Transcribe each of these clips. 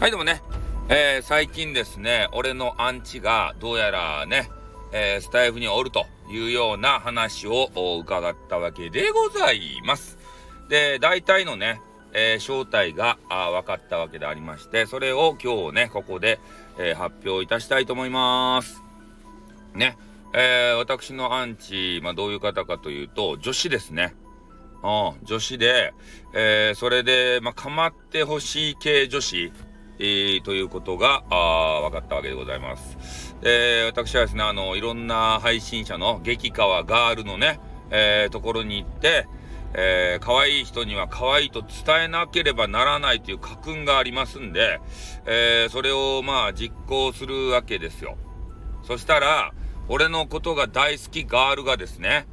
はい、でもね、えー、最近ですね、俺のアンチがどうやらね、えー、スタイフにおるというような話を伺ったわけでございます。で、大体のね、えー、正体が分かったわけでありまして、それを今日ね、ここで、え、発表いたしたいと思います。ね、え、私のアンチ、まあ、どういう方かというと、女子ですね。うん、女子で、えー、それで、まあ、構ってほしい系女子、えー、ということが、あ分かったわけでございます。えー、私はですね、あの、いろんな配信者の激川ガールのね、えー、ところに行って、えー、可愛い人には可愛いと伝えなければならないという家訓がありますんで、えー、それをまあ実行するわけですよ。そしたら、俺のことが大好きガールがですね、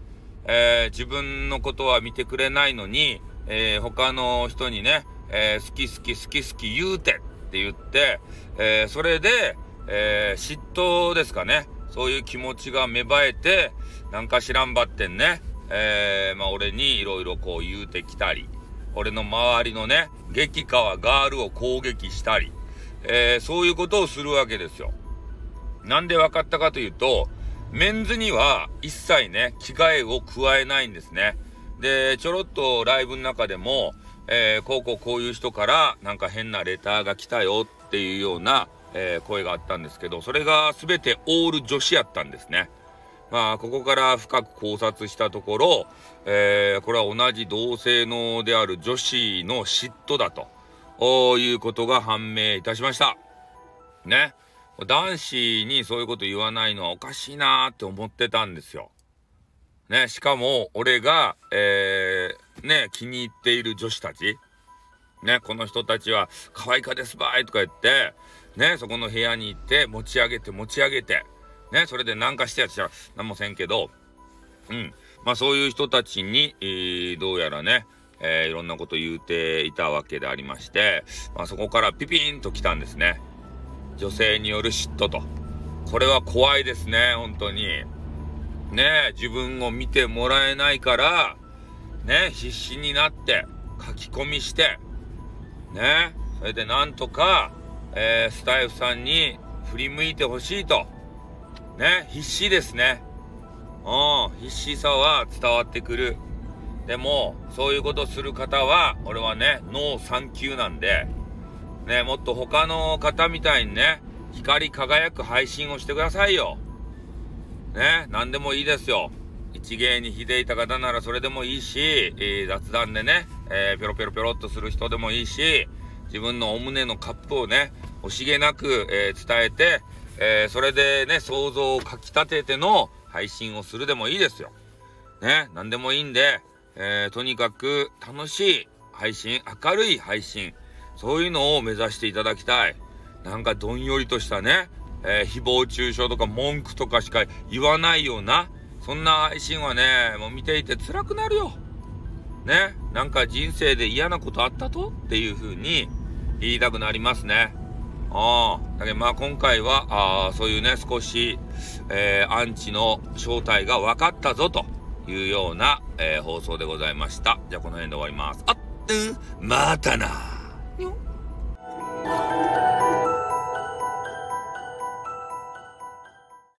えー、自分のことは見てくれないのに、えー、他の人にね、えー、好き好き好き好き言うてって言って、えー、それで、えー、嫉妬ですかね。そういう気持ちが芽生えて、なんか知らんばってんね。えー、まあ俺にいろいろこう言うてきたり、俺の周りのね、激川ガールを攻撃したり、えー、そういうことをするわけですよ。なんで分かったかというと、メンズには一切ね、着替えを加えないんですね。で、ちょろっとライブの中でも、えー、こうこうこういう人からなんか変なレターが来たよっていうような、えー、声があったんですけど、それが全てオール女子やったんですね。まあ、ここから深く考察したところ、えー、これは同じ同性のである女子の嫉妬だということが判明いたしました。ね。男子にそういうこと言わないのはおかしいなーって思ってたんですよ。ね、しかも、俺が、えー、ね、気に入っている女子たち、ね、この人たちは可愛いかですばいとか言って、ね、そこの部屋に行って持ち上げて持ち上げて、ね、それで何かしてやつじゃ何もせんけど、うん。まあそういう人たちに、えー、どうやらね、えー、いろんなこと言うていたわけでありまして、まあそこからピピンと来たんですね。女性による嫉妬と。これは怖いですね、本当に。ね自分を見てもらえないから、ね必死になって書き込みして、ねそれでなんとか、えー、スタイフさんに振り向いてほしいと。ね、必死ですね。うん、必死さは伝わってくる。でも、そういうことする方は、俺はね、ノー3級なんで、ね、もっと他の方みたいにね、光り輝く配信をしてくださいよ。ね、何でもいいですよ。一芸に秀でた方ならそれでもいいし、えー、雑談でね、えー、ペロペロペロっとする人でもいいし、自分のお胸のカップをね、惜しげなく、えー、伝えて、えー、それでね、想像をかき立てての配信をするでもいいですよ。ね、何でもいいんで、えー、とにかく楽しい配信、明るい配信、そういうのを目指していただきたい。なんかどんよりとしたね、えー、誹謗中傷とか文句とかしか言わないような、そんな配信はね、もう見ていて辛くなるよ。ね、なんか人生で嫌なことあったと？っていう風に言いたくなりますね。ああ、だけどまあ今回は、あそういうね、少し、えー、アンチの正体が分かったぞというような、えー、放送でございました。じゃあこの辺で終わります。あっ、うん、またな。